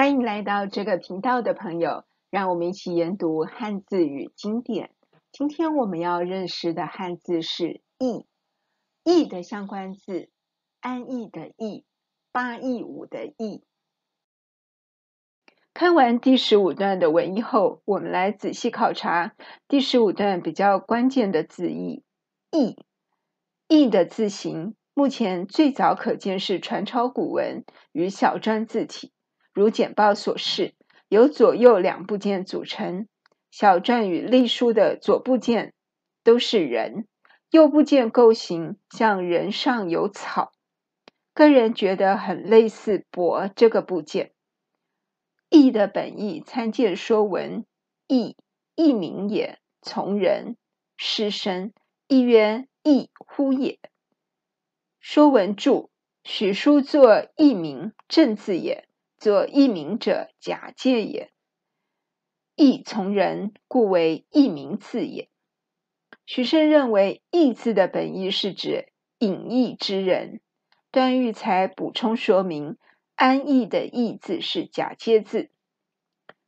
欢迎来到这个频道的朋友，让我们一起研读汉字与经典。今天我们要认识的汉字是“易”，“易”的相关字：安逸的“逸”，八佾舞的“逸”。看完第十五段的文意后，我们来仔细考察第十五段比较关键的字义“易”，“易”的字形，目前最早可见是传抄古文与小篆字体。如简报所示，由左右两部件组成。小篆与隶书的左部件都是人，右部件构型像人上有草。个人觉得很类似“伯”这个部件。义的本义参见《说文》：义，义名也，从人。师生，义曰：义乎也。《说文》注：许叔作义名，正字也。作佚名者，假借也。义从人，故为佚名字也。许慎认为，义字的本意是指隐逸之人。段玉才补充说明，安逸的逸字是假借字。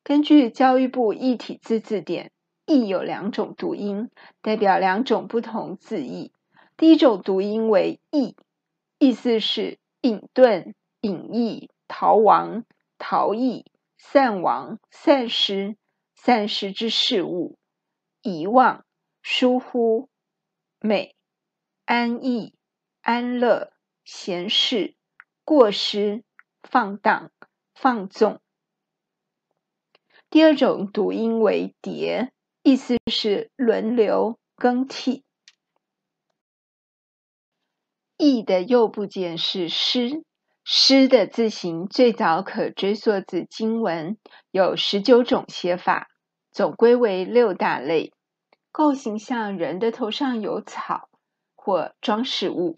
根据教育部异体字字典，逸有两种读音，代表两种不同字义。第一种读音为逸，意思是隐遁、隐逸。逃亡、逃逸、散亡、散失、散失之事物、遗忘、疏忽、美、安逸、安乐、闲适、过失、放荡、放纵。第二种读音为叠，意思是轮流更替。逸的右部件是失。诗的字形最早可追溯自金文，有十九种写法，总归为六大类。构形像人的头上有草或装饰物。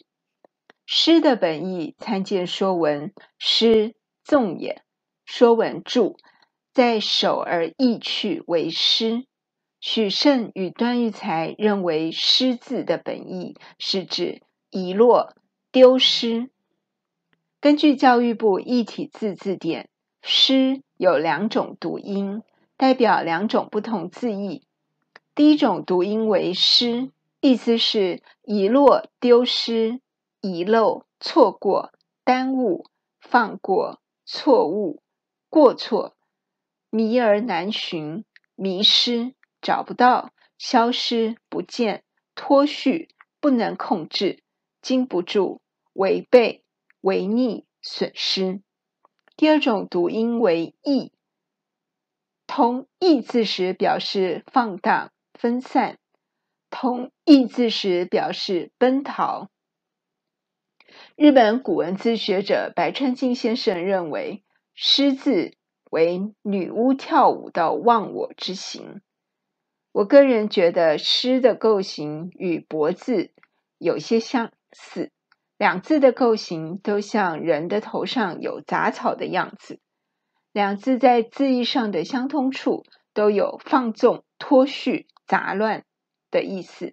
诗的本义参见《说文》：“诗，纵也。”《说文》注：“在手而意去为诗。”许慎与段玉裁认为，“诗”字的本意是指遗落、丢失。根据教育部一体字字典，“师”有两种读音，代表两种不同字义。第一种读音为“失”，意思是遗落、丢失、遗漏、错过、耽误、放过、错误、过错、迷而难寻、迷失、找不到、消失、不见、脱序、不能控制、经不住、违背。违逆、损失。第二种读音为逸，同义字时表示放荡、分散；同义字时表示奔逃。日本古文字学者白川静先生认为，“师”字为女巫跳舞的忘我之形。我个人觉得“师”的构型与“伯”字有些相似。两字的构型都像人的头上有杂草的样子，两字在字义上的相通处都有放纵、脱序、杂乱的意思。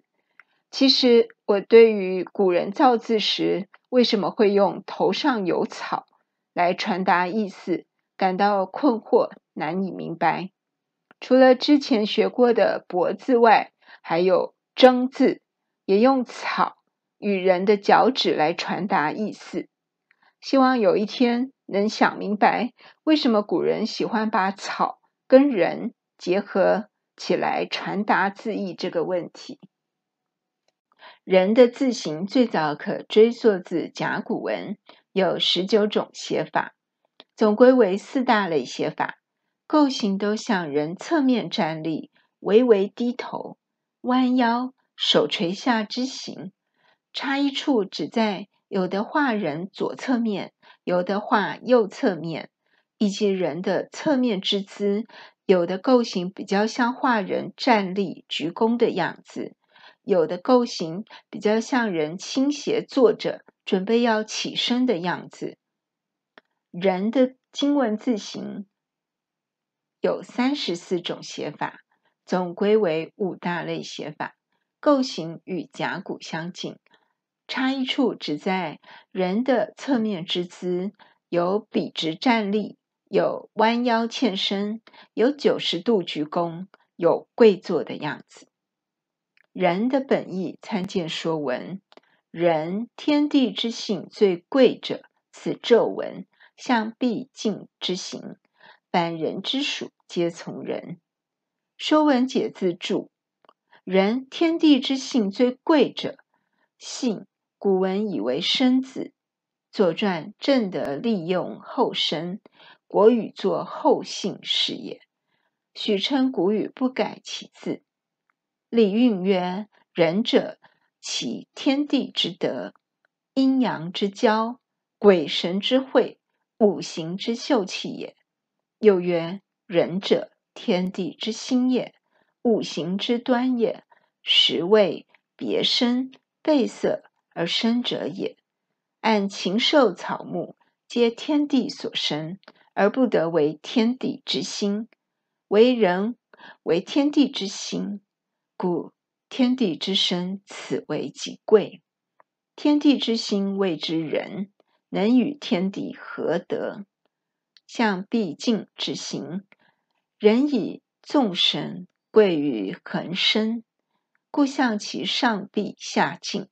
其实，我对于古人造字时为什么会用“头上有草”来传达意思感到困惑，难以明白。除了之前学过的“伯”字外，还有“征”字，也用草。与人的脚趾来传达意思，希望有一天能想明白为什么古人喜欢把草跟人结合起来传达字意这个问题。人的字形最早可追溯自甲骨文，有十九种写法，总归为四大类写法，构型都像人侧面站立、微微低头、弯腰、手垂下之形。差异处只在有的画人左侧面，有的画右侧面，以及人的侧面之姿，有的构型比较像画人站立鞠躬的样子，有的构型比较像人倾斜坐着，准备要起身的样子。人的金文字形有三十四种写法，总归为五大类写法，构型与甲骨相近。差异处只在人的侧面之姿，有笔直站立，有弯腰欠身，有九十度鞠躬，有跪坐的样子。人的本意参见《说文》，人天地之性最贵者，此皱纹，象必敬之行。凡人之属，皆从人。《说文解字注：人天地之性最贵者，性古文以为生子。《左传》正德立用后生，国语作后姓是也。许称古语不改其字。礼运曰：“人者，其天地之德，阴阳之交，鬼神之会，五行之秀气也。”又曰：“人者，天地之心也，五行之端也，十味别生，备色而生者也。按禽兽草木，皆天地所生，而不得为天地之心，为人为天地之心。”故天地之生，此为己贵。天地之心谓之人，能与天地合德，向必敬之行。人以众神，贵于恒生，故象其上必下敬。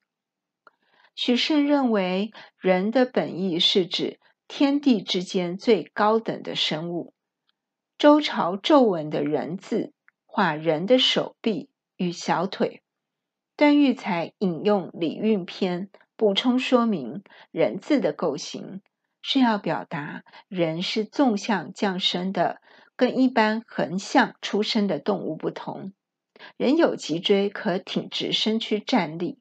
许慎认为，人的本意是指天地之间最高等的生物。周朝纣文的“人”字，画人的手臂。与小腿，段玉裁引用《礼运篇》补充说明，人字的构型是要表达人是纵向降生的，跟一般横向出生的动物不同。人有脊椎，可挺直身躯站立，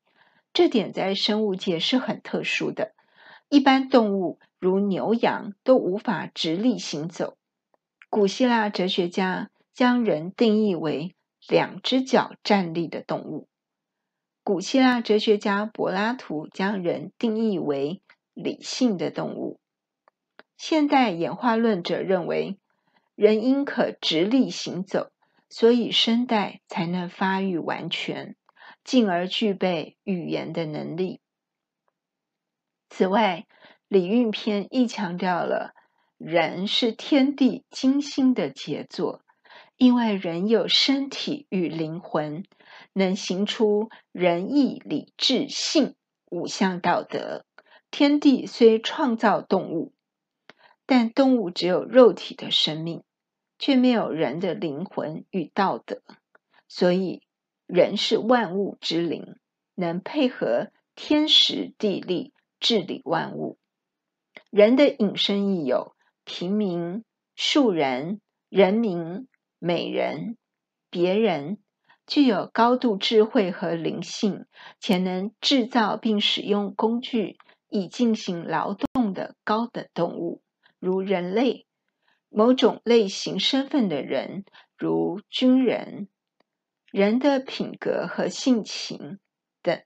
这点在生物界是很特殊的。一般动物如牛羊都无法直立行走。古希腊哲学家将人定义为。两只脚站立的动物。古希腊哲学家柏拉图将人定义为理性的动物。现代演化论者认为，人因可直立行走，所以声带才能发育完全，进而具备语言的能力。此外，《礼运篇》亦强调了人是天地精心的杰作。因为人有身体与灵魂，能行出仁义礼智信五项道德。天地虽创造动物，但动物只有肉体的生命，却没有人的灵魂与道德。所以，人是万物之灵，能配合天时地利治理万物。人的引申义有平民、庶人、人民。美人、别人具有高度智慧和灵性，且能制造并使用工具以进行劳动的高等动物，如人类；某种类型身份的人，如军人；人的品格和性情等。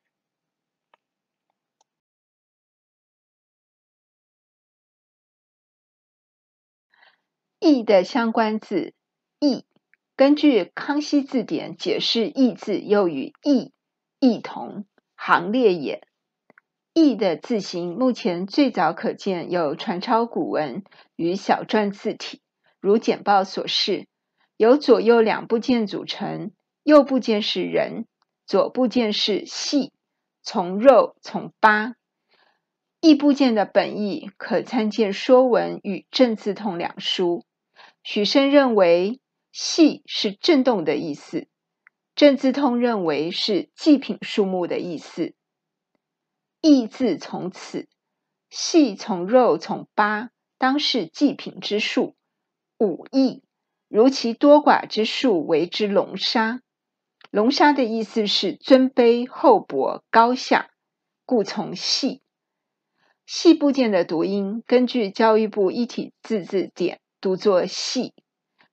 义的相关字。义，根据康熙字典解释，义字又与义、异同，行列也。义的字形目前最早可见有传抄古文与小篆字体，如简报所示，由左右两部件组成，右部件是人，左部件是系，从肉从八。异部件的本义可参见《说文》与《正字通》两书。许慎认为。系是震动的意思，正字通认为是祭品数目的意思。异字从此，系从肉从八，当是祭品之数。五异，如其多寡之数为之龙杀。龙杀的意思是尊卑厚薄高下，故从系。细部件的读音，根据教育部一体字字典读作系。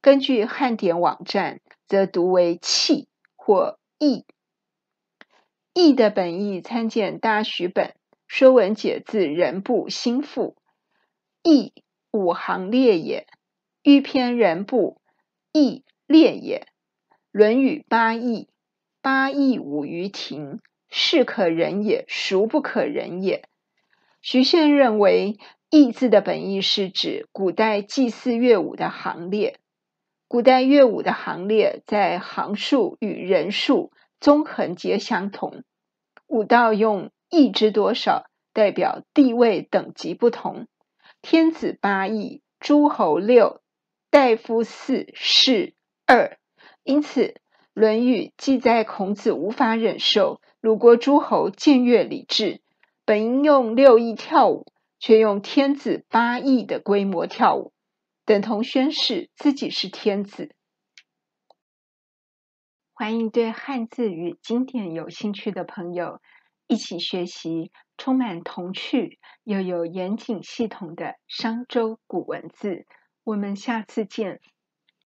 根据汉典网站，则读为气或义。义的本义参见大徐本《说文解字人部新附》。义，五行列也。欲偏人部，义列也。《论语》八义，八义五于庭，是可忍也，孰不可忍也？徐宪认为，义字的本意是指古代祭祀乐舞的行列。古代乐舞的行列在行数与人数、纵横皆相同。舞道用义之多少代表地位等级不同。天子八义，诸侯六，大夫四，士二。因此，《论语》记载孔子无法忍受鲁国诸侯僭越礼制，本应用六艺跳舞。却用天子八艺的规模跳舞，等同宣示自己是天子。欢迎对汉字与经典有兴趣的朋友一起学习充满童趣又有严谨系统的商周古文字。我们下次见。